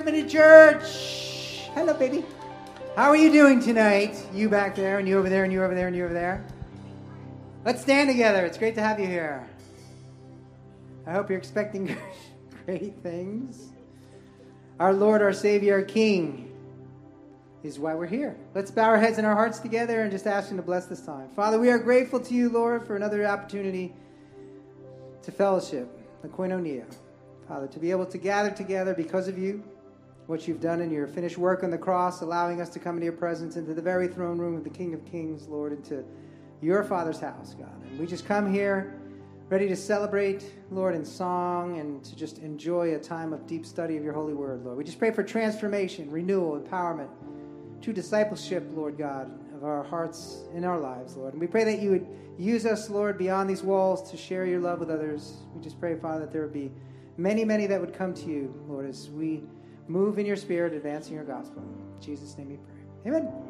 Community Church. Hello, baby. How are you doing tonight? You back there, and you over there, and you over there, and you over there. Let's stand together. It's great to have you here. I hope you're expecting great things. Our Lord, our Savior, our King is why we're here. Let's bow our heads and our hearts together and just ask Him to bless this time. Father, we are grateful to you, Lord, for another opportunity to fellowship, the koinonia. Father, to be able to gather together because of you, what you've done in your finished work on the cross, allowing us to come into your presence, into the very throne room of the King of Kings, Lord, into your Father's house, God. And we just come here ready to celebrate, Lord, in song and to just enjoy a time of deep study of your holy word, Lord. We just pray for transformation, renewal, empowerment, to discipleship, Lord God, of our hearts and our lives, Lord. And we pray that you would use us, Lord, beyond these walls to share your love with others. We just pray, Father, that there would be many, many that would come to you, Lord, as we move in your spirit, advancing your gospel. In Jesus' name we pray. Amen.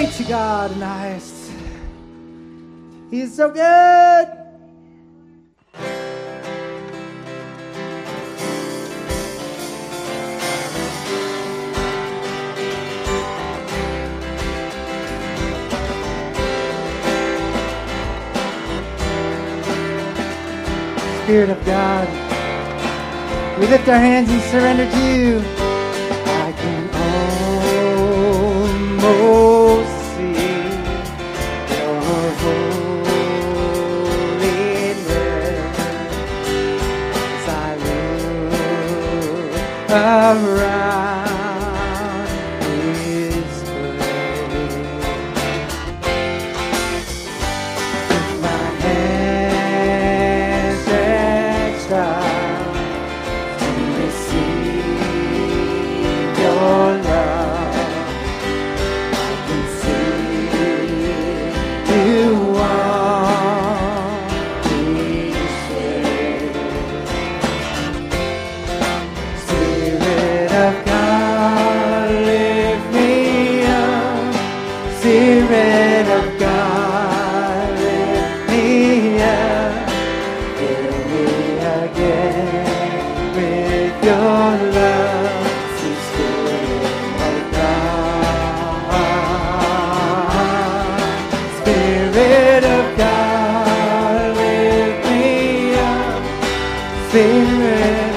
Glory to God in the highest. He is so good. Spirit of God, we lift our hands and surrender to you. Around Favorite.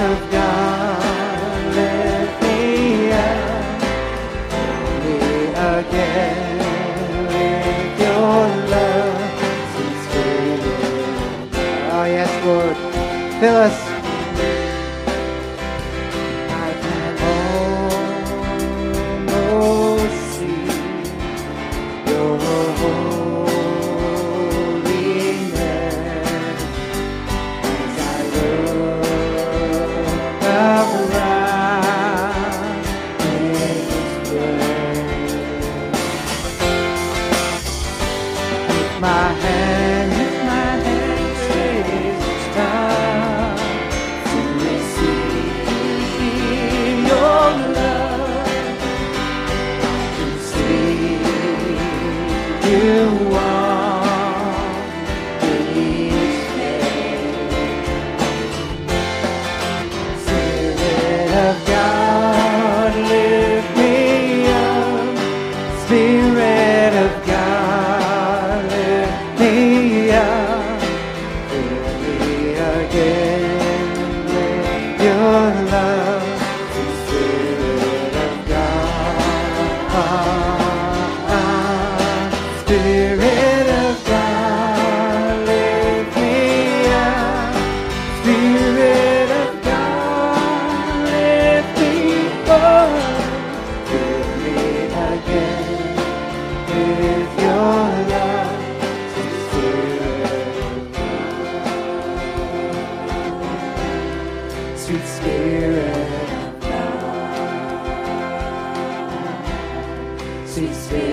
sweet Spirit of God. Sweet Spirit.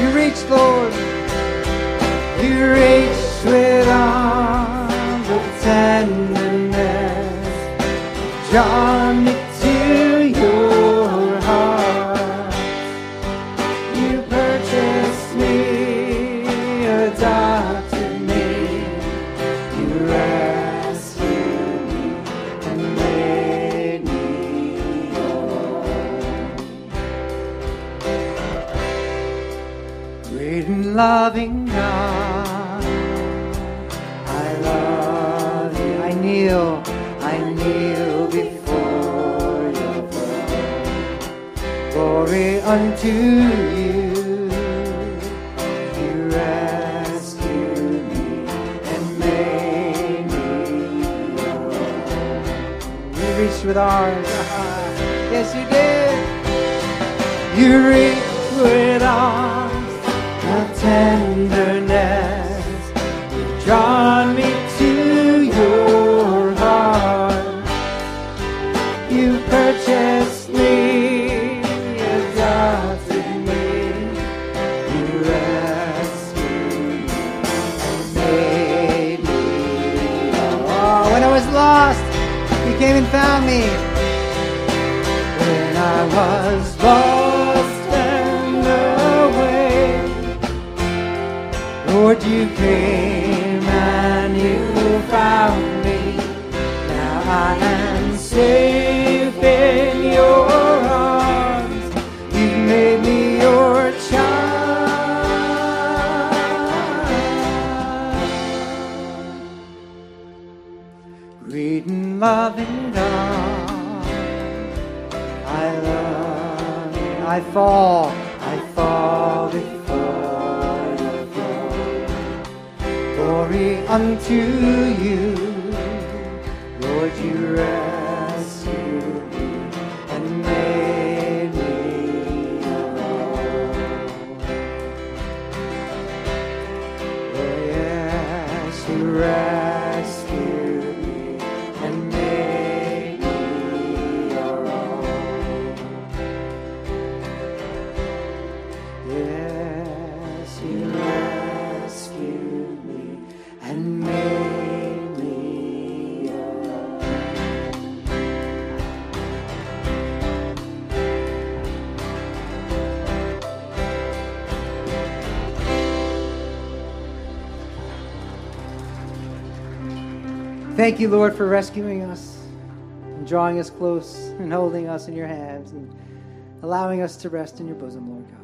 You reach, Lord. You reach with arms of tenderness. Draw unto you. You rescued me and made me. You reached with arms. Yes, you did. You reach with arms of tenderness. You've drawn fall, I fall before your throne. Glory unto you, Thank you, Lord, for rescuing us and drawing us close and holding us in your hands and allowing us to rest in your bosom, Lord God.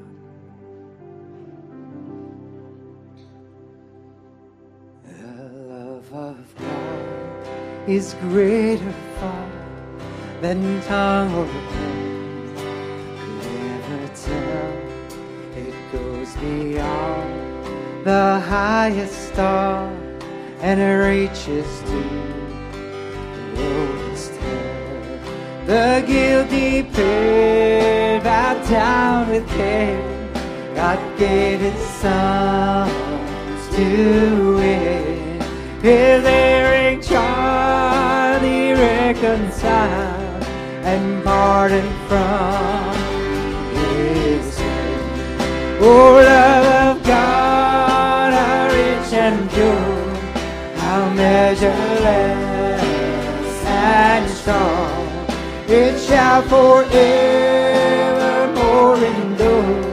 The love of God is greater far than tongue or pen could ever tell. It goes beyond the highest star and it reaches to the lowest hell. The guilty pair bowed down with care. God gave his son to win Is there a Charlie reconciled and pardoned from his sin? Oh, love of God, how rich and pure, measureless and strong, it shall forevermore endure.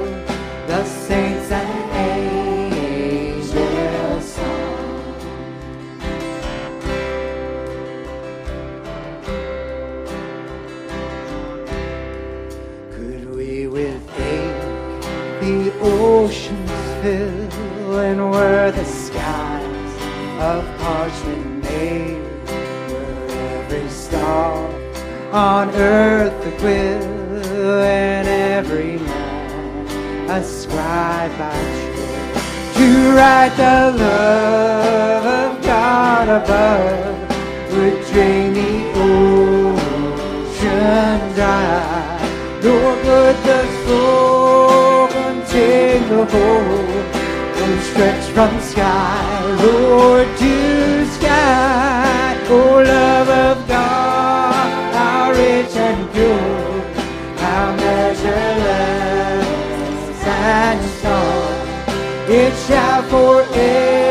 On earth a quill, and every man a scribe by to write the love of God above would drain the ocean dry. Nor could the soul contain the whole, stretch from sky, Lord, to sky. Shall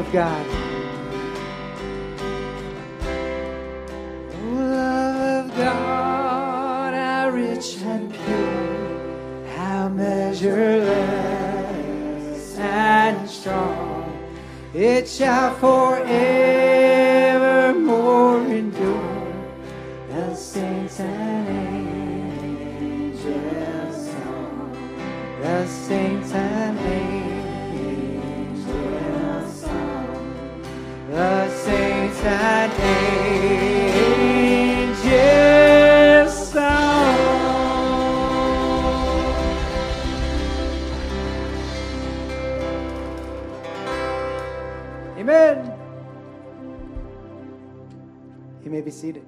of God. Oh, love of God, how rich and pure, how measureless and strong, it shall forevermore may be seated.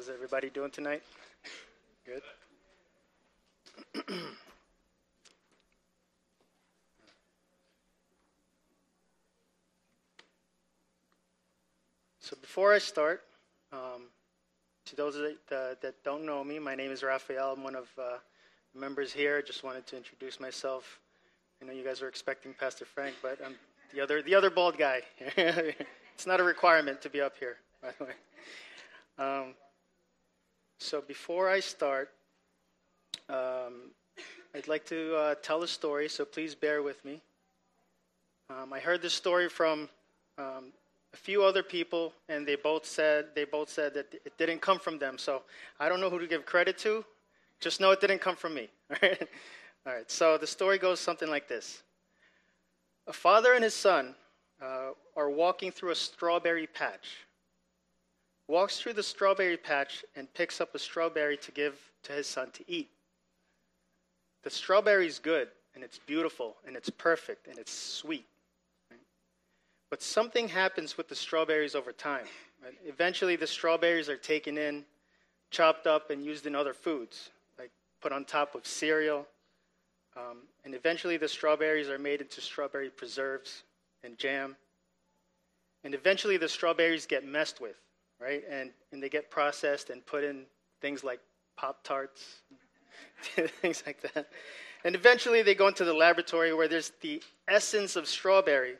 How's everybody doing tonight? Good. so before I start, um, to those that, uh, that don't know me, my name is Raphael. I'm one of uh, the members here. I just wanted to introduce myself. I know you guys are expecting Pastor Frank, but I'm the other the other bald guy. it's not a requirement to be up here, by the way. Um, so before I start, um, I'd like to uh, tell a story, so please bear with me. Um, I heard this story from um, a few other people, and they both said they both said that it didn't come from them. So I don't know who to give credit to. Just know it didn't come from me. All right. All right. So the story goes something like this: A father and his son uh, are walking through a strawberry patch walks through the strawberry patch and picks up a strawberry to give to his son to eat. The strawberry is good and it's beautiful and it's perfect and it's sweet. But something happens with the strawberries over time. Eventually, the strawberries are taken in, chopped up and used in other foods, like put on top of cereal. Um, and eventually, the strawberries are made into strawberry preserves and jam. And eventually, the strawberries get messed with, right? And, and they get processed and put in things like Pop Tarts, things like that. And eventually, they go into the laboratory where there's the essence of strawberry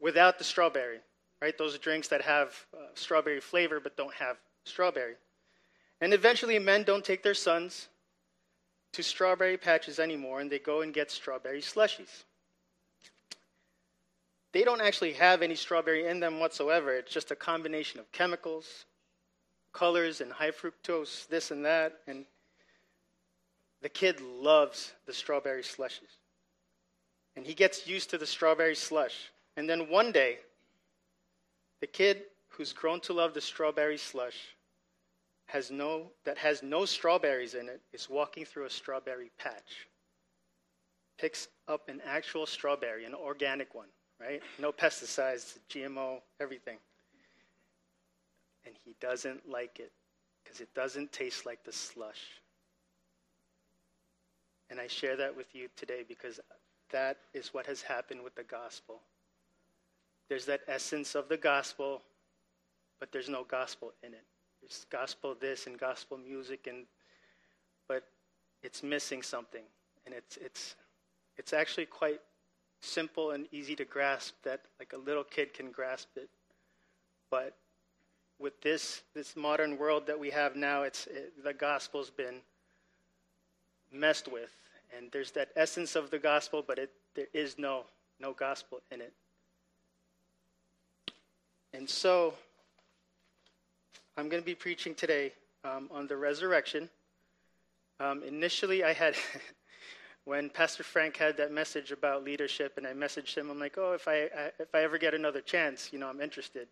without the strawberry, right? Those drinks that have uh, strawberry flavor but don't have strawberry. And eventually, men don't take their sons to strawberry patches anymore and they go and get strawberry slushies. They don't actually have any strawberry in them whatsoever. It's just a combination of chemicals, colors, and high fructose, this and that. And the kid loves the strawberry slushes. And he gets used to the strawberry slush. And then one day, the kid who's grown to love the strawberry slush has no, that has no strawberries in it is walking through a strawberry patch. Picks up an actual strawberry, an organic one, right? No pesticides, GMO, everything. And he doesn't like it because it doesn't taste like the slush. And I share that with you today because that is what has happened with the gospel. There's that essence of the gospel, but there's no gospel in it. There's gospel this and gospel music and but it's missing something. And it's it's it's actually quite simple and easy to grasp that like a little kid can grasp it. But with this this modern world that we have now, it's it, the gospel's been messed with, and there's that essence of the gospel, but it there is no no gospel in it. And so I'm going to be preaching today um, on the resurrection. Um, initially, I had, when Pastor Frank had that message about leadership, and I messaged him, I'm like, oh, if I, I if I ever get another chance, you know, I'm interested.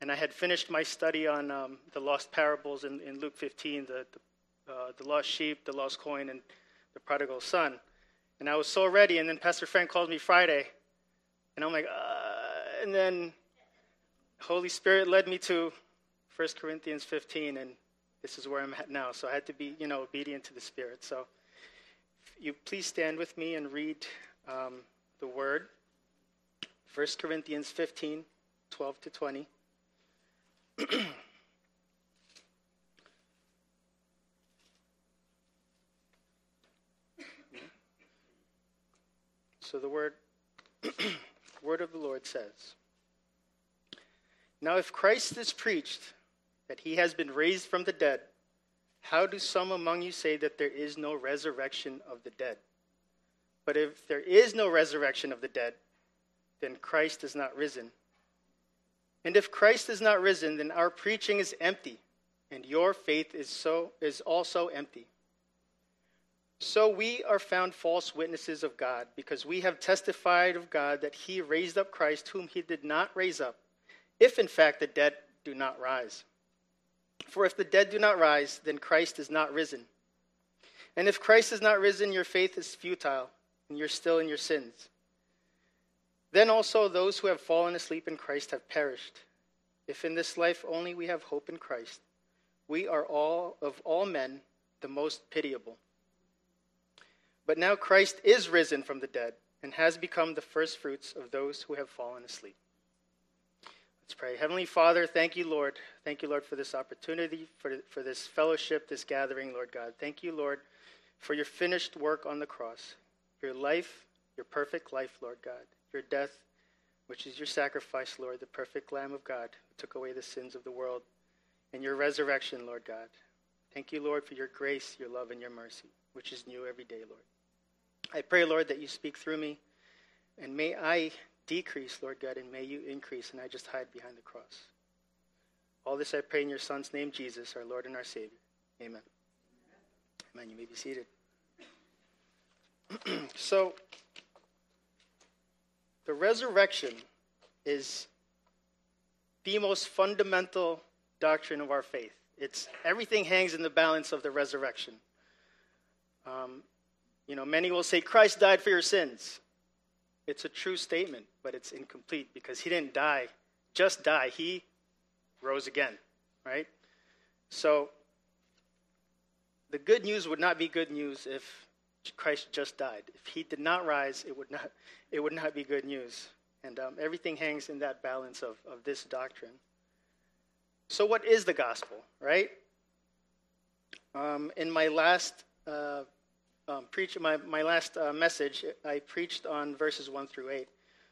And I had finished my study on um, the lost parables in, in Luke 15, the, the, uh, the lost sheep, the lost coin, and the prodigal son. And I was so ready, and then Pastor Frank called me Friday, and I'm like, uh, and then Holy Spirit led me to 1 Corinthians 15, and this is where I'm at now. So I had to be, you know, obedient to the Spirit. So you please stand with me and read um, the word. 1 Corinthians 15, 12 to 20. so the word word of the Lord says, Now if Christ is preached that he has been raised from the dead, how do some among you say that there is no resurrection of the dead? But if there is no resurrection of the dead, then Christ is not risen. And if Christ is not risen, then our preaching is empty, and your faith is so is also empty. So we are found false witnesses of God, because we have testified of God that he raised up Christ whom he did not raise up, if in fact the dead do not rise. For if the dead do not rise, then Christ is not risen. And if Christ is not risen, your faith is futile, and you're still in your sins. Then also those who have fallen asleep in Christ have perished. If in this life only we have hope in Christ, we are all of all men the most pitiable. But now Christ is risen from the dead and has become the firstfruits of those who have fallen asleep. Let's pray. Heavenly Father, thank you, Lord. Thank you, Lord, for this opportunity, for, for this fellowship, this gathering, Lord God. Thank you, Lord, for your finished work on the cross, your life, your perfect life, Lord God, your death, which is your sacrifice, Lord, the perfect Lamb of God who took away the sins of the world, and your resurrection, Lord God. Thank you, Lord, for your grace, your love, and your mercy, which is new every day, Lord. I pray, Lord, that you speak through me, and may I decrease, Lord God, and may you increase, and I just hide behind the cross. All this I pray in your Son's name, Jesus, our Lord and our Savior. Amen. Amen. You may be seated. so, the resurrection is the most fundamental doctrine of our faith. It's everything hangs in the balance of the resurrection. Um, you know, many will say Christ died for your sins. It's a true statement, but it's incomplete because he didn't die, just die. He rose again, right? So the good news would not be good news if Christ just died. If he did not rise, it would not, it would not be good news. And um, everything hangs in that balance of, of this doctrine. So, what is the gospel, right? Um, in my last uh, um, preach, my, my last uh, message, I preached on verses 1 through 8.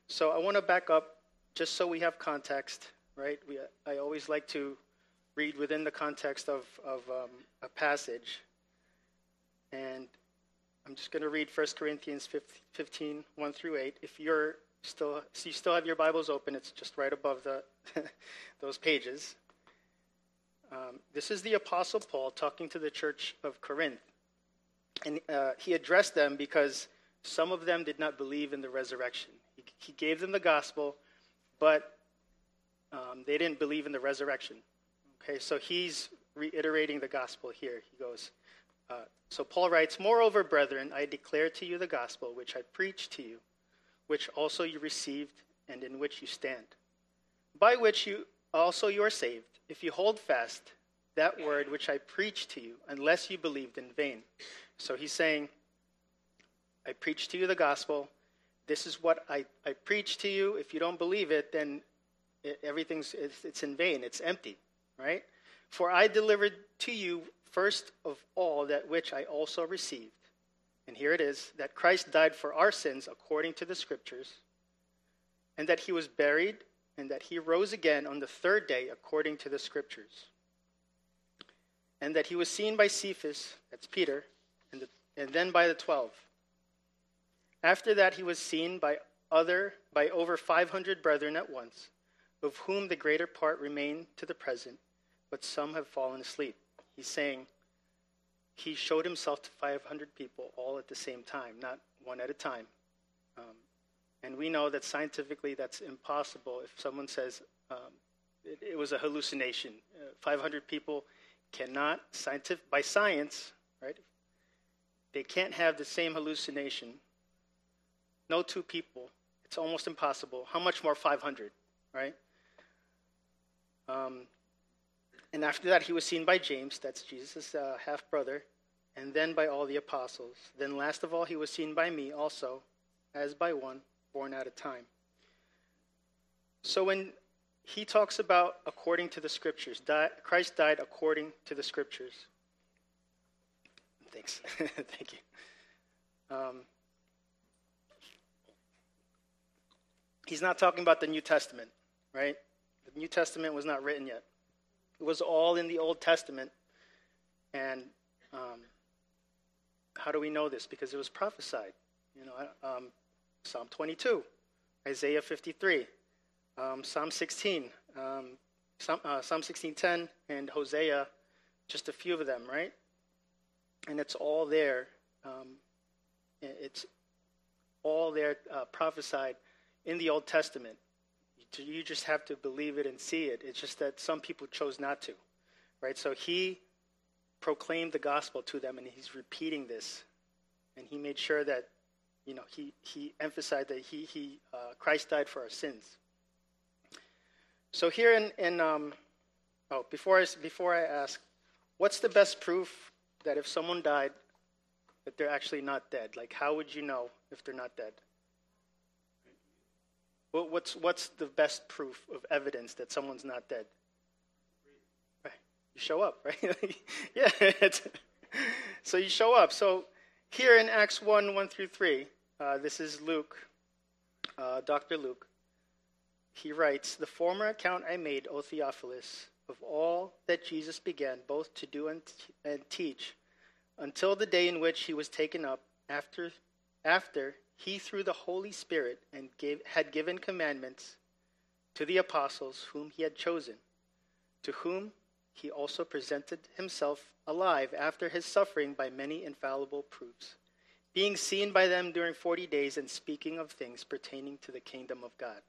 So, I want to back up just so we have context, right? We, I always like to read within the context of, of um, a passage. And I'm just going to read 1 Corinthians 15, 1 through 8. If you're still, so you still have your Bibles open, it's just right above the, those pages. Um, this is the Apostle Paul talking to the church of Corinth. And uh, he addressed them because some of them did not believe in the resurrection. He, he gave them the gospel, but um, they didn't believe in the resurrection. Okay, so he's reiterating the gospel here. He goes, uh, so Paul writes, Moreover, brethren, I declare to you the gospel which I preached to you, which also you received and in which you stand, by which you also you are saved, if you hold fast that word which I preached to you, unless you believed in vain. So he's saying, I preached to you the gospel. This is what I, I preached to you. If you don't believe it, then it, everything's it's, it's in vain. It's empty right? For I delivered to you first of all that which I also received. And here it is that Christ died for our sins according to the scriptures, and that he was buried, and that he rose again on the third day according to the scriptures. And that he was seen by Cephas, that's Peter, and, the, and then by the twelve. After that, he was seen by other by over 500 brethren at once of whom the greater part remain to the present, but some have fallen asleep. He's saying he showed himself to 500 people all at the same time, not one at a time. Um, and we know that scientifically that's impossible. If someone says um, it, it, was a hallucination, uh, 500 people cannot, scientific, by science, right? They can't have the same hallucination. No two people. It's almost impossible. How much more 500, right? Um, and after that, he was seen by James, that's Jesus' uh, half brother, and then by all the apostles. Then, last of all, he was seen by me also, as by one born at a time. So, when he talks about according to the scriptures, Christ died according to the scriptures. Thanks. Thank you. Um, he's not talking about the New Testament, right? The New Testament was not written yet. It was all in the Old Testament. And um, how do we know this? Because it was prophesied. You know, um, Psalm 22, Isaiah 53, um, Psalm 16, um, Psalm, uh, Psalm 16:10, and Hosea, just a few of them, right? And it's all there. Um, it's all there uh, prophesied in the Old Testament you just have to believe it and see it. It's just that some people chose not to, right? So he proclaimed the gospel to them, and he's repeating this, and he made sure that, you know, he he emphasized that he he uh, Christ died for our sins. So here in in um, oh before I before I ask, what's the best proof that if someone died, that they're actually not dead? Like, how would you know if they're not dead? What's, what's the best proof of evidence that someone's not dead? Right. You show up, right? yeah. so you show up. So here in Acts 1 1 through 3, uh, this is Luke, uh, Dr. Luke. He writes The former account I made, O Theophilus, of all that Jesus began both to do and, and teach until the day in which he was taken up after, after he through the Holy Spirit and gave, had given commandments to the apostles whom he had chosen, to whom he also presented himself alive after his suffering by many infallible proofs, being seen by them during forty days and speaking of things pertaining to the kingdom of God.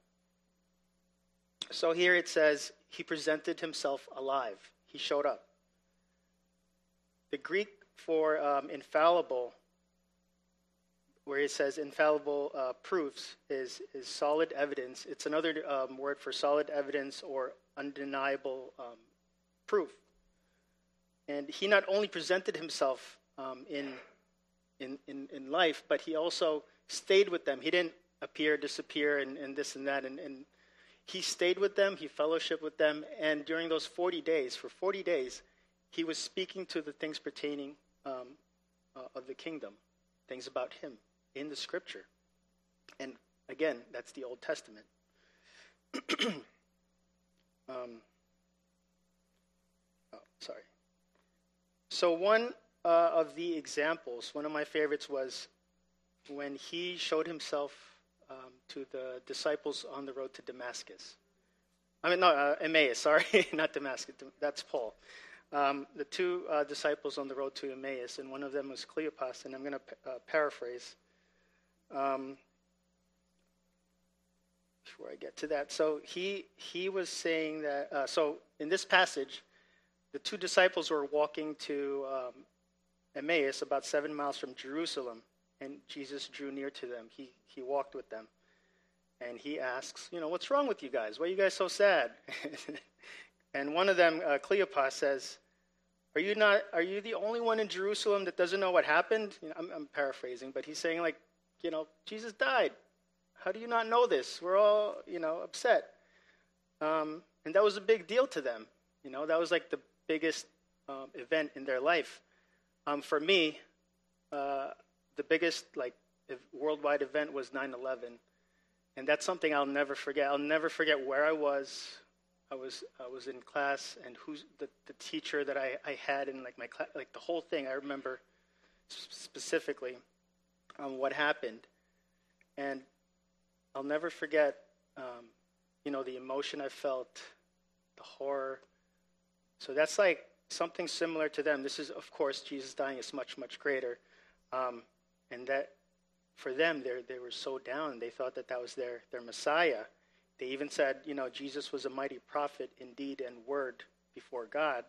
So here it says, he presented himself alive. He showed up. The Greek for um, infallible where it says infallible uh, proofs is, is solid evidence. It's another um, word for solid evidence or undeniable um, proof. And he not only presented himself um, in, in, in, in life, but he also stayed with them. He didn't appear, disappear, and, and this and that. And, and he stayed with them, he fellowshiped with them, and during those 40 days, for 40 days, he was speaking to the things pertaining um, uh, of the kingdom, things about him in the scripture. And again, that's the Old Testament. um, oh, sorry. So, one uh, of the examples, one of my favorites was when he showed himself um, to the disciples on the road to Damascus. I mean, no, uh, Emmaus, sorry, not Damascus, that's Paul. Um, the two uh, disciples on the road to Emmaus, and one of them was Cleopas, and I'm going to uh, paraphrase. Um, before I get to that, so he he was saying that. Uh, so in this passage, the two disciples were walking to um, Emmaus, about seven miles from Jerusalem, and Jesus drew near to them. He, he walked with them. And he asks, You know, what's wrong with you guys? Why are you guys so sad? and one of them, uh, Cleopas, says, are you, not, are you the only one in Jerusalem that doesn't know what happened? You know, I'm, I'm paraphrasing, but he's saying, like, you know, Jesus died. How do you not know this? We're all, you know, upset. Um, and that was a big deal to them. You know, that was like the biggest um, event in their life. Um, for me, uh, the biggest like worldwide event was 9/11, and that's something I'll never forget. I'll never forget where I was. I was I was in class, and who's the, the teacher that I, I had in like my class, like the whole thing. I remember specifically um, what happened, and I'll never forget. Um, you know the emotion I felt, the horror. So that's like something similar to them. This is, of course, Jesus dying is much much greater. Um, and that for them, they were so down. They thought that that was their, their Messiah. They even said, you know, Jesus was a mighty prophet in deed and word before God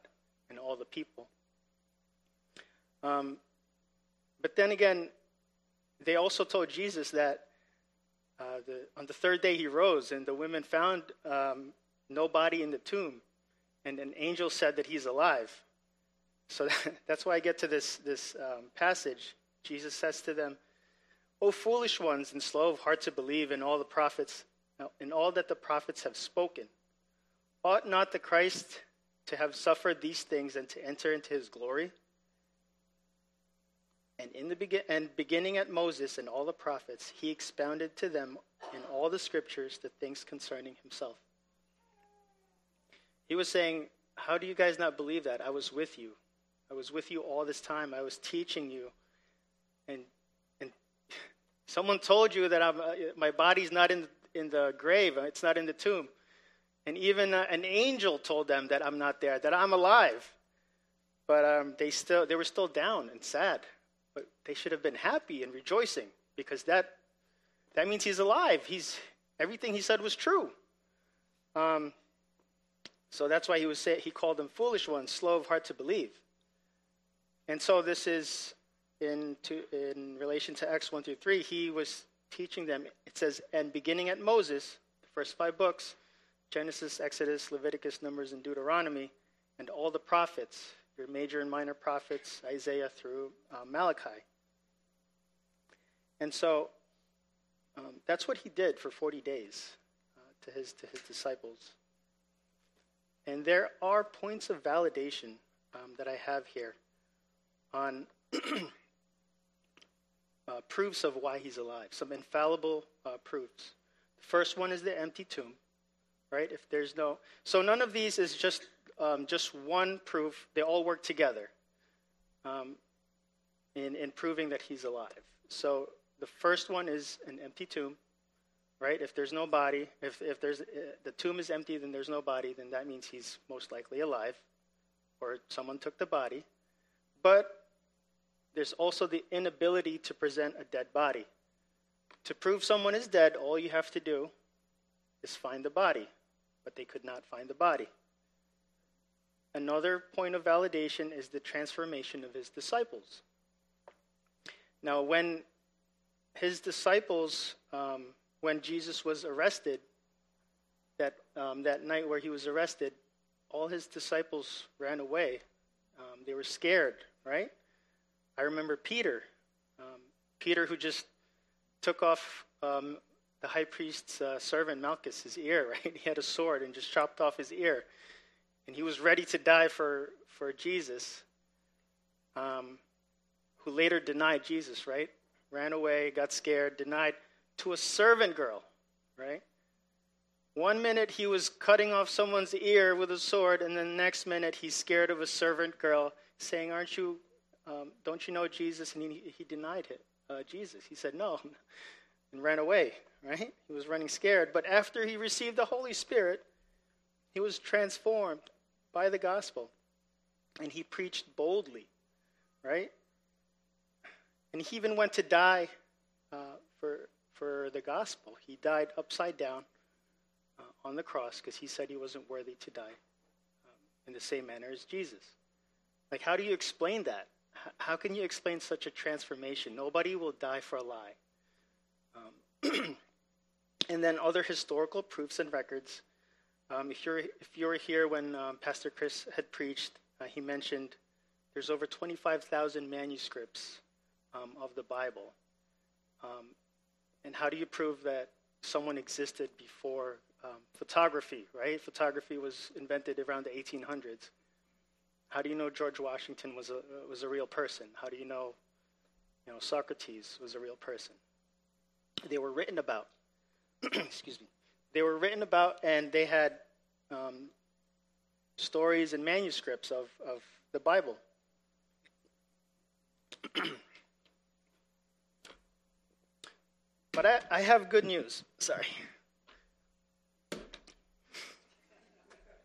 and all the people. Um, but then again, they also told Jesus that uh, the, on the third day he rose, and the women found um, no body in the tomb, and an angel said that he's alive. So that's why I get to this, this um, passage. Jesus says to them, O foolish ones and slow of heart to believe in all the prophets, in all that the prophets have spoken. Ought not the Christ to have suffered these things and to enter into his glory? And in the begin- and beginning at Moses and all the prophets, he expounded to them in all the scriptures the things concerning himself. He was saying, How do you guys not believe that? I was with you. I was with you all this time. I was teaching you and and someone told you that I'm, uh, my body's not in in the grave, it's not in the tomb, and even uh, an angel told them that I'm not there, that I'm alive, but um, they still they were still down and sad, but they should have been happy and rejoicing because that that means he's alive. He's everything he said was true. Um, so that's why he was say, he called them foolish ones, slow of heart to believe. And so this is in, to, in relation to Acts 1 through 3, he was teaching them. It says, and beginning at Moses, the first five books Genesis, Exodus, Leviticus, Numbers, and Deuteronomy, and all the prophets, your major and minor prophets, Isaiah through uh, Malachi. And so um, that's what he did for 40 days uh, to, his, to his disciples. And there are points of validation um, that I have here on uh, proofs of why he's alive, some infallible uh, proofs. The first one is the empty tomb, right? If there's no, so none of these is just um, just one proof. They all work together um, in in proving that he's alive. So the first one is an empty tomb, right? If there's no body, if if there's uh, the tomb is empty, then there's no body. Then that means he's most likely alive, or someone took the body. But there's also the inability to present a dead body. To prove someone is dead, all you have to do is find the body, but they could not find the body. Another point of validation is the transformation of his disciples. Now, when his disciples, um, when Jesus was arrested, that, um, that night where he was arrested, all his disciples ran away Um, they were scared, right? I remember Peter. Um, Peter, who just took off um, the high priest's uh, servant Malchus, ear, right? He had a sword and just chopped off his ear. And he was ready to die for, for Jesus, um, who later denied Jesus, right? Ran away, got scared, denied to a servant girl, right? One minute he was cutting off someone's ear with a sword, and the next minute he's scared of a servant girl, saying, Aren't you, um, don't you know Jesus? And he, he denied it, uh, Jesus. He said, No, and ran away, right? He was running scared. But after he received the Holy Spirit, he was transformed by the gospel. And he preached boldly, right? And he even went to die uh, for, for the gospel. He died upside down uh, on the cross because he said he wasn't worthy to die um, in the same manner as Jesus. Like, how do you explain that? How can you explain such a transformation? Nobody will die for a lie. Um, and then other historical proofs and records. Um, if, you're, if you were here when um, Pastor Chris had preached, uh, he mentioned there's over 25,000 manuscripts um, of the Bible. Um, and how do you prove that someone existed before um, photography, right? Photography was invented around the 1800s. How do you know George Washington was a, was a real person? How do you know, you know Socrates was a real person? They were written about. excuse me. They were written about, and they had um, stories and manuscripts of, of the Bible. but I, I have good news. Sorry.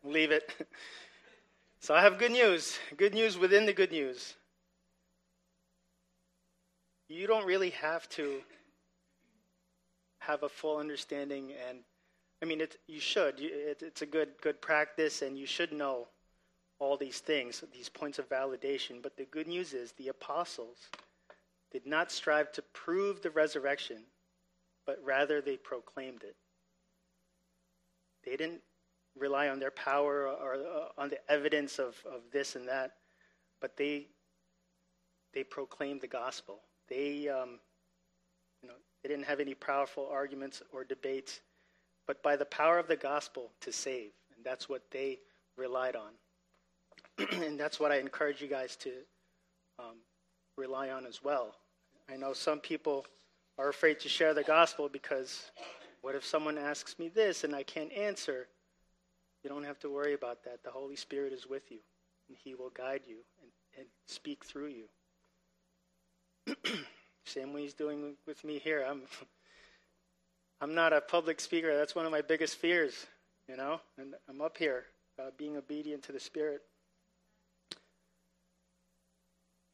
Leave it. So I have good news. Good news within the good news. You don't really have to have a full understanding, and I mean, it, you should. It, it's a good good practice, and you should know all these things, these points of validation. But the good news is the apostles did not strive to prove the resurrection, but rather they proclaimed it. They didn't rely on their power or, uh, on the evidence of, of this and that, but they they proclaimed the gospel. They um, you know they didn't have any powerful arguments or debates, but by the power of the gospel to save, and that's what they relied on, and that's what I encourage you guys to um, rely on as well. I know some people are afraid to share the gospel because what if someone asks me this and I can't answer? You don't have to worry about that. The Holy Spirit is with you, and He will guide you and, and speak through you. Same way He's doing with me here. I'm, I'm not a public speaker. That's one of my biggest fears, you know, and I'm up here uh, being obedient to the Spirit.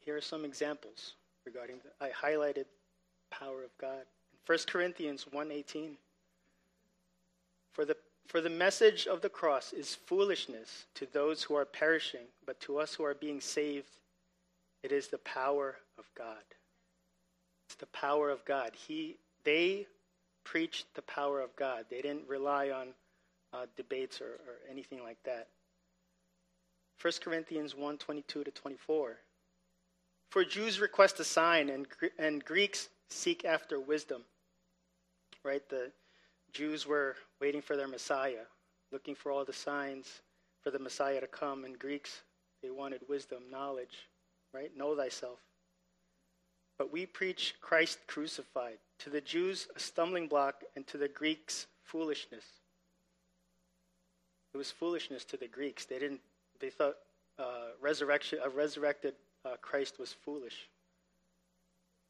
Here are some examples regarding the, I highlighted power of God. In 1 Corinthians 1:18 For the message of the cross is foolishness to those who are perishing, but to us who are being saved, it is the power of God. It's the power of God. He, they preached the power of God. They didn't rely on uh, debates or, or, anything like that. 1 Corinthians 1 22 to 24. For Jews request a sign, and, and Greeks seek after wisdom. Right? The Jews were waiting for their Messiah, looking for all the signs for the Messiah to come. And Greeks, they wanted wisdom, knowledge, right? Know thyself. But we preach Christ crucified. To the Jews, a stumbling block, and to the Greeks, foolishness. It was foolishness to the Greeks. They didn't. They thought uh, resurrection, a resurrected uh, Christ was foolish.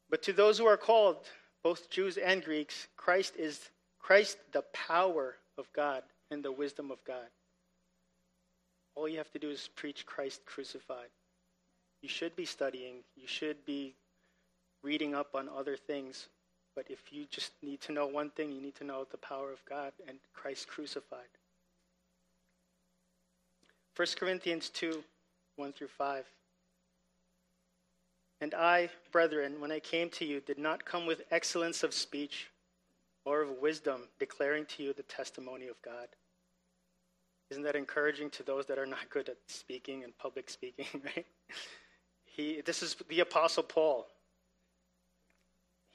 But to those who are called, both Jews and Greeks, Christ is Christ, the power of God and the wisdom of God. All you have to do is preach Christ crucified. You should be studying, you should be reading up on other things, but if you just need to know one thing, you need to know the power of God and Christ crucified. 1 Corinthians 2 1 through 5. And I, brethren, when I came to you, did not come with excellence of speech or of wisdom, declaring to you the testimony of God. Isn't that encouraging to those that are not good at speaking and public speaking, right? He, this is the Apostle Paul.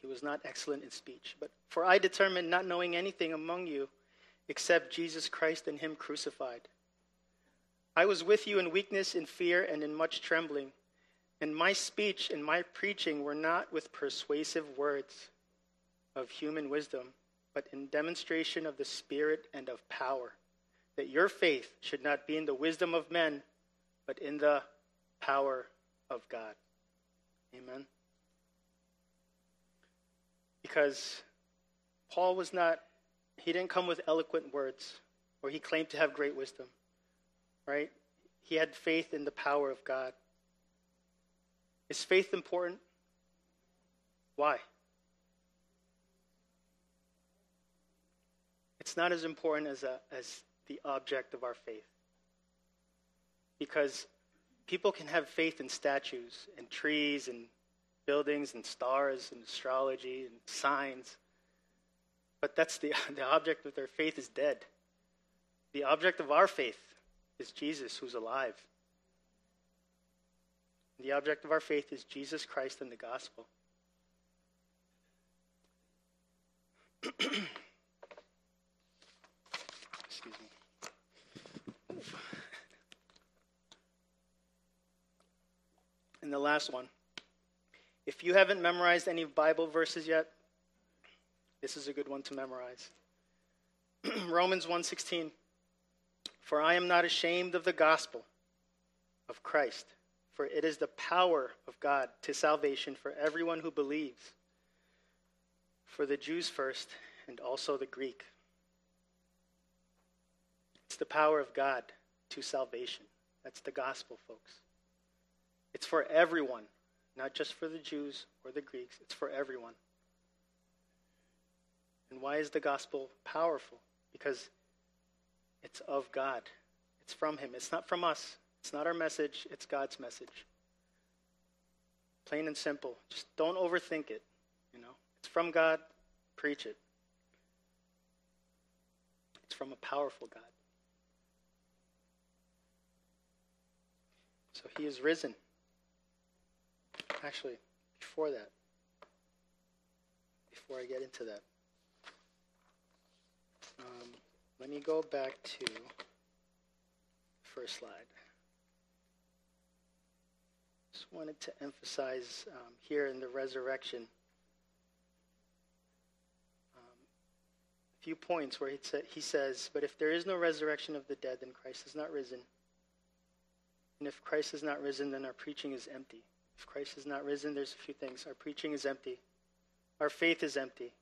He was not excellent in speech. But for I determined not knowing anything among you except Jesus Christ and Him crucified. I was with you in weakness, in fear, and in much trembling. And my speech and my preaching were not with persuasive words of human wisdom, but in demonstration of the Spirit and of power, that your faith should not be in the wisdom of men, but in the power of God. Amen. Because Paul was not, he didn't come with eloquent words, or he claimed to have great wisdom, right? He had faith in the power of God. Is faith important? Why? It's not as important as, a, as the object of our faith. Because people can have faith in statues and trees and buildings and stars and astrology and signs. But that's the, the object of their faith is dead. The object of our faith is Jesus who's alive. The object of our faith is Jesus Christ and the gospel. And the last one. If you haven't memorized any Bible verses yet, this is a good one to memorize. Romans 1:16 For I am not ashamed of the gospel of Christ, for it is the power of God to salvation for everyone who believes, for the Jews first and also the Greek. It's the power of God to salvation. That's the gospel, folks. It's for everyone, not just for the Jews or the Greeks. It's for everyone. And why is the gospel powerful? Because it's of God. It's from Him. It's not from us. It's not our message, it's God's message. Plain and simple. Just don't overthink it. You know, it's from God. Preach it. It's from a powerful God. So he is risen. Actually, before that, before I get into that, um, let me go back to first slide. Just wanted to emphasize um, here in the resurrection um, a few points where he, sa- he says, But if there is no resurrection of the dead, then Christ is not risen. And if Christ is not risen, then our preaching is empty. If Christ is not risen, there's a few things. Our preaching is empty. Our faith is empty.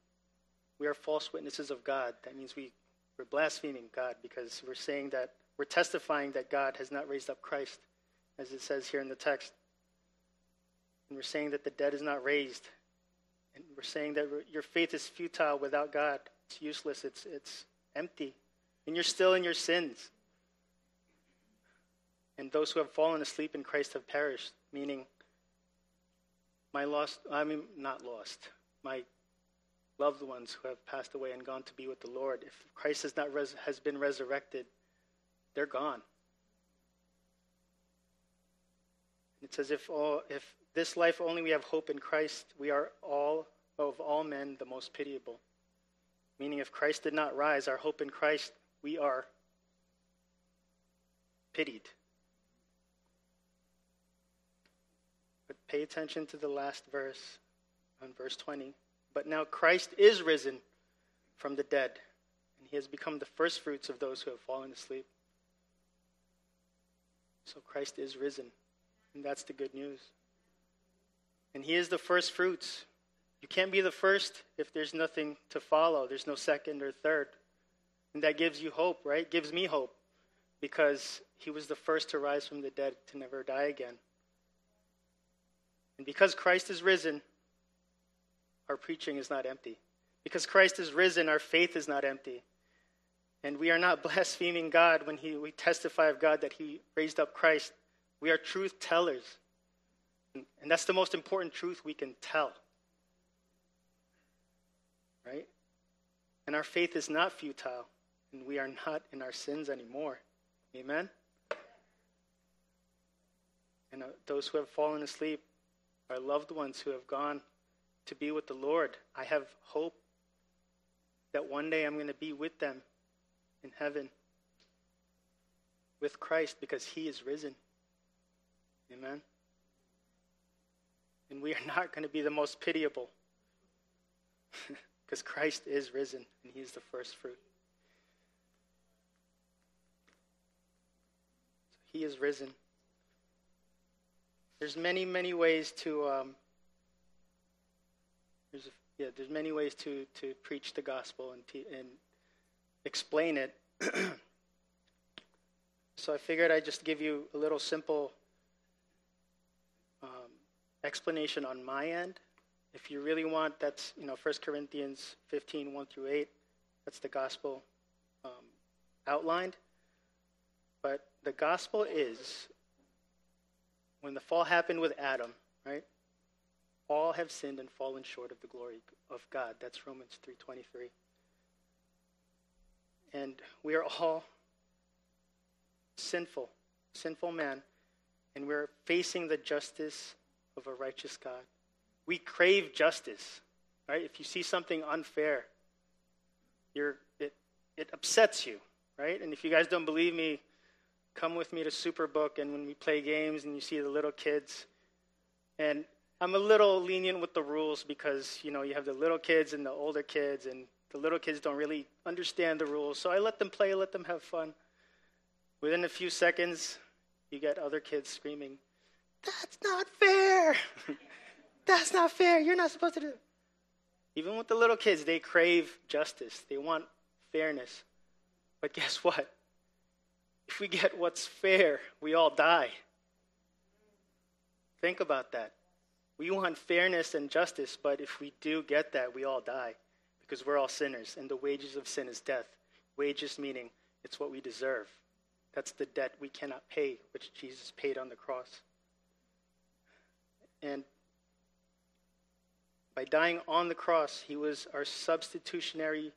We are false witnesses of God. That means we, we're blaspheming God because we're saying that, we're testifying that God has not raised up Christ, as it says here in the text. And we're saying that the dead is not raised. And we're saying that your faith is futile without God. It's useless, it's, it's empty. And you're still in your sins. And those who have fallen asleep in Christ have perished, meaning my lost, I mean, not lost, my loved ones who have passed away and gone to be with the Lord. If Christ has not res- has been resurrected, they're gone. It says, if all, if this life only we have hope in Christ, we are all of all men the most pitiable. Meaning, if Christ did not rise, our hope in Christ, we are pitied. Pay attention to the last verse on verse 20. But now Christ is risen from the dead, and he has become the first fruits of those who have fallen asleep. So Christ is risen, and that's the good news. And he is the first fruits. You can't be the first if there's nothing to follow, there's no second or third. And that gives you hope, right? Gives me hope because he was the first to rise from the dead to never die again. And because Christ is risen, our preaching is not empty. Because Christ is risen, our faith is not empty. And we are not blaspheming God when he, we testify of God that He raised up Christ. We are truth tellers. And, and that's the most important truth we can tell. Right? And our faith is not futile, and we are not in our sins anymore. Amen? And uh, those who have fallen asleep are loved ones who have gone to be with the Lord. I have hope that one day I'm going to be with them in heaven with Christ because he is risen. Amen. And we are not going to be the most pitiable because Christ is risen and he is the first fruit. So he is risen. There's many, many ways to um, there's a, yeah, there's many ways to to preach the gospel and te- and explain it. so I figured I'd just give you a little simple um, explanation on my end. If you really want, that's you know 1 Corinthians 15, 1 through 8. That's the gospel um, outlined. But the gospel is when the fall happened with Adam, right? All have sinned and fallen short of the glory of God. That's Romans 3:23. And we are all sinful, sinful man, and we're facing the justice of a righteous God. We crave justice, right? If you see something unfair, you're, it, it upsets you, right? And if you guys don't believe me, come with me to Superbook and when we play games and you see the little kids. And I'm a little lenient with the rules because, you know, you have the little kids and the older kids, and the little kids don't really understand the rules. So I let them play, let them have fun. Within a few seconds, you get other kids screaming, That's not fair! That's not fair! You're not supposed to do. Even with the little kids, they crave justice, they want fairness. But guess what? If we get what's fair, we all die. Think about that. We want fairness and justice, but if we do get that, we all die because we're all sinners, and the wages of sin is death. Wages meaning it's what we deserve. That's the debt we cannot pay, which Jesus paid on the cross. And by dying on the cross, he was our substitutionary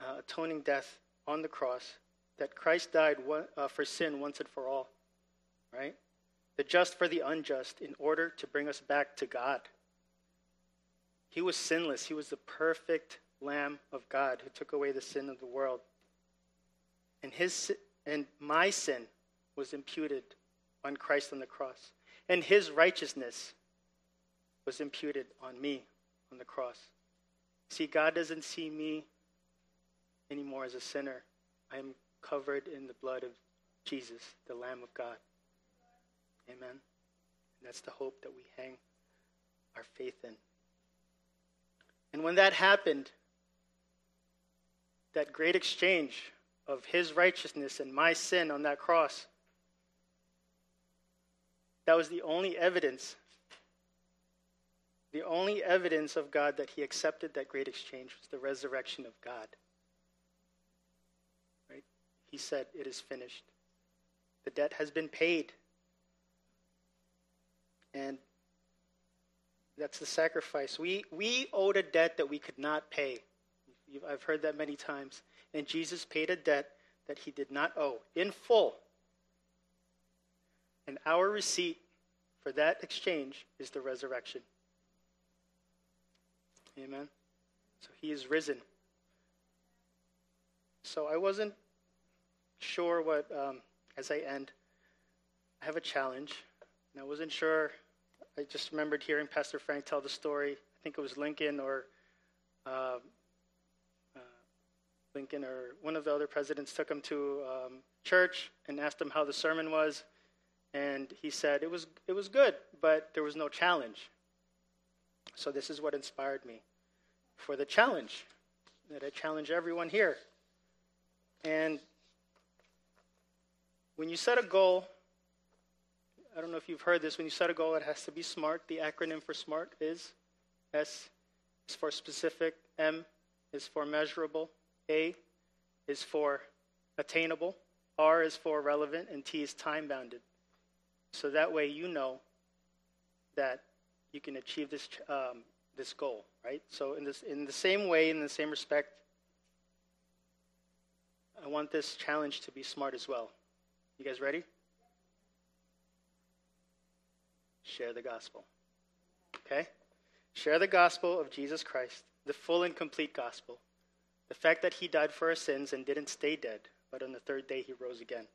uh, atoning death on the cross that Christ died uh, for sin once and for all, right? The just for the unjust in order to bring us back to God. He was sinless. He was the perfect Lamb of God who took away the sin of the world. And, his, and my sin was imputed on Christ on the cross. And his righteousness was imputed on me on the cross. See, God doesn't see me anymore as a sinner. I am covered in the blood of Jesus, the Lamb of God. Amen. And that's the hope that we hang our faith in. And when that happened, that great exchange of his righteousness and my sin on that cross, that was the only evidence, the only evidence of God that he accepted that great exchange was the resurrection of God. He said, It is finished. The debt has been paid. And that's the sacrifice. We, we owed a debt that we could not pay. I've heard that many times. And Jesus paid a debt that he did not owe in full. And our receipt for that exchange is the resurrection. Amen. So he is risen. So I wasn't sure what, um, as I end, I have a challenge. And I wasn't sure. I just remembered hearing Pastor Frank tell the story. I think it was Lincoln or uh, uh, Lincoln or one of the other presidents took him to um, church and asked him how the sermon was, and he said it was it was good, but there was no challenge. So this is what inspired me for the challenge that I challenge everyone here. And when you set a goal, I don't know if you've heard this, when you set a goal, it has to be SMART. The acronym for SMART is S is for specific, M is for measurable, A is for attainable, R is for relevant, and T is time bounded. So that way you know that you can achieve this, um, this goal, right? So, in, this, in the same way, in the same respect, I want this challenge to be smart as well. You guys ready? Share the gospel. Okay? Share the gospel of Jesus Christ, the full and complete gospel. The fact that he died for our sins and didn't stay dead, but on the third day he rose again.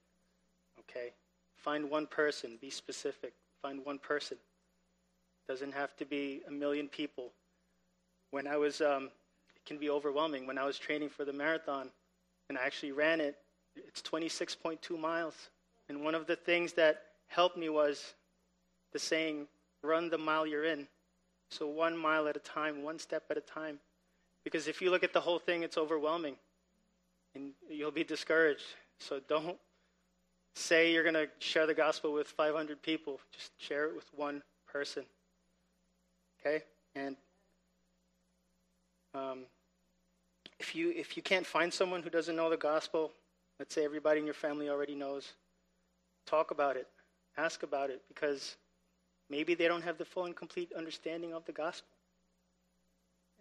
Okay? Find one person, be specific. Find one person. Doesn't have to be a million people. When I was, um, it can be overwhelming. When I was training for the marathon and I actually ran it, it's 26.2 miles. And one of the things that helped me was the saying, run the mile you're in. So one mile at a time, one step at a time. Because if you look at the whole thing, it's overwhelming and you'll be discouraged. So don't say you're going to share the gospel with 500 people, just share it with one person. Okay? And um, if, you, if you can't find someone who doesn't know the gospel, let's say everybody in your family already knows, talk about it, ask about it, because maybe they don't have the full and complete understanding of the gospel.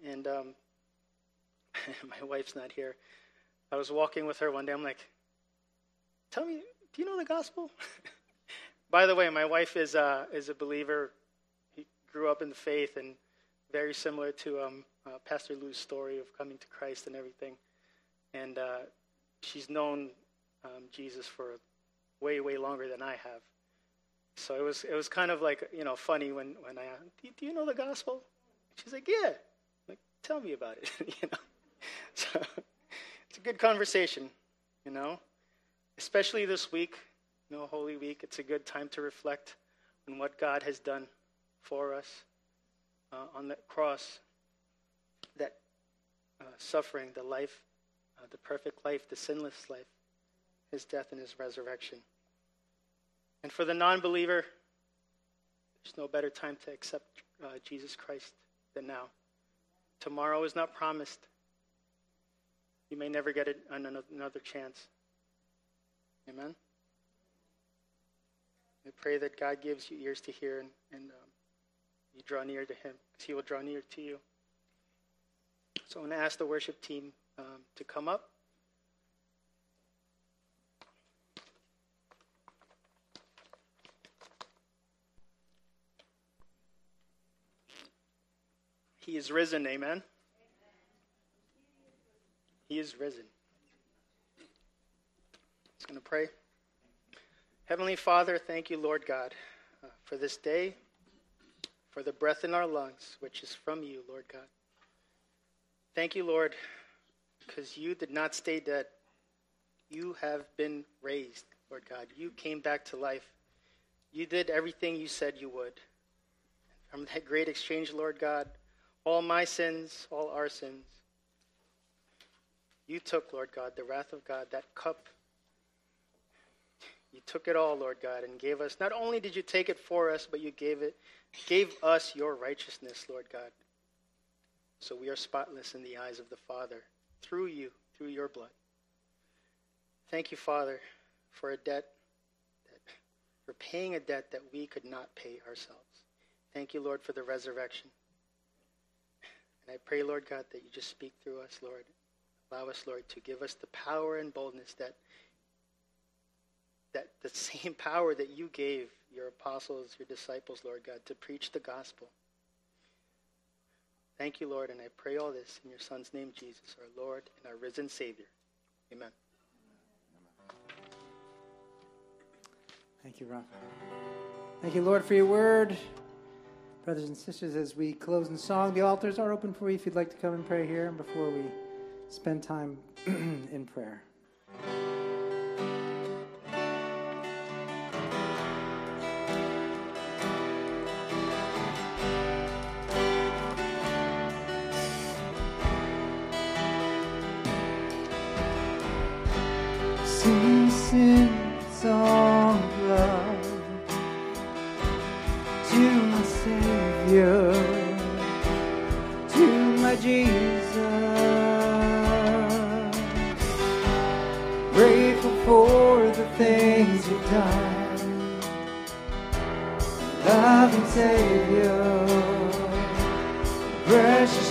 And um, my wife's not here. I was walking with her one day. I'm like, tell me, do you know the gospel? By the way, my wife is, uh, is a believer. He grew up in the faith and very similar to um, uh, Pastor Lou's story of coming to Christ and everything. And uh, she's known um, Jesus for way, way longer than I have. So it was, it was kind of like, you know, funny when, when I asked, do, do you know the gospel? She's like, yeah. I'm like, tell me about it, you know. So it's a good conversation, you know, especially this week, you know, Holy Week. It's a good time to reflect on what God has done for us uh, on that cross, that uh, suffering, the life, uh, the perfect life, the sinless life, his death and his resurrection. And for the non believer, there's no better time to accept uh, Jesus Christ than now. Tomorrow is not promised. You may never get another chance. Amen? I pray that God gives you ears to hear and, and um, you draw near to Him because He will draw near to you. So I'm going to ask the worship team um, to come up. He is risen, amen. He is risen. Just going to pray. Heavenly Father, thank you, Lord God, uh, for this day, for the breath in our lungs, which is from you, Lord God. Thank you, Lord, because you did not stay dead. You have been raised, Lord God. You came back to life. You did everything you said you would. From that great exchange, Lord God, all my sins, all our sins, you took, Lord God, the wrath of God, that cup. You took it all, Lord God, and gave us. Not only did you take it for us, but you gave it, gave us your righteousness, Lord God. So we are spotless in the eyes of the Father through you, through your blood. Thank you, Father, for a debt, that, for paying a debt that we could not pay ourselves. Thank you, Lord, for the resurrection. And I pray, Lord God, that you just speak through us, Lord. Allow us, Lord, to give us the power and boldness that that the same power that you gave your apostles, your disciples, Lord God, to preach the gospel. Thank you, Lord, and I pray all this in your Son's name, Jesus, our Lord and our risen Savior. Amen. Thank you, Raphael. Thank you, Lord, for your word. Brothers and sisters, as we close in song, the altars are open for you if you'd like to come and pray here. And before we spend time in prayer.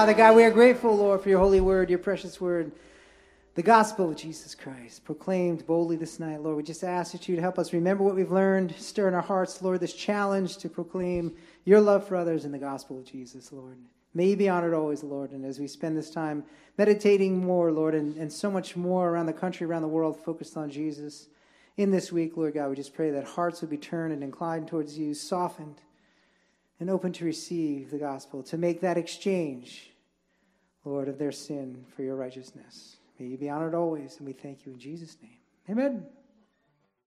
Father God, we are grateful, Lord, for your holy word, your precious word, the gospel of Jesus Christ, proclaimed boldly this night. Lord, we just ask that you help us remember what we've learned, stir in our hearts, Lord, this challenge to proclaim your love for others in the gospel of Jesus, Lord. May you be honored always, Lord. And as we spend this time meditating more, Lord, and, and so much more around the country, around the world, focused on Jesus, in this week, Lord God, we just pray that hearts would be turned and inclined towards you, softened and open to receive the gospel, to make that exchange, Lord, of their sin for your righteousness. May you be honored always, and we thank you in Jesus' name. Amen.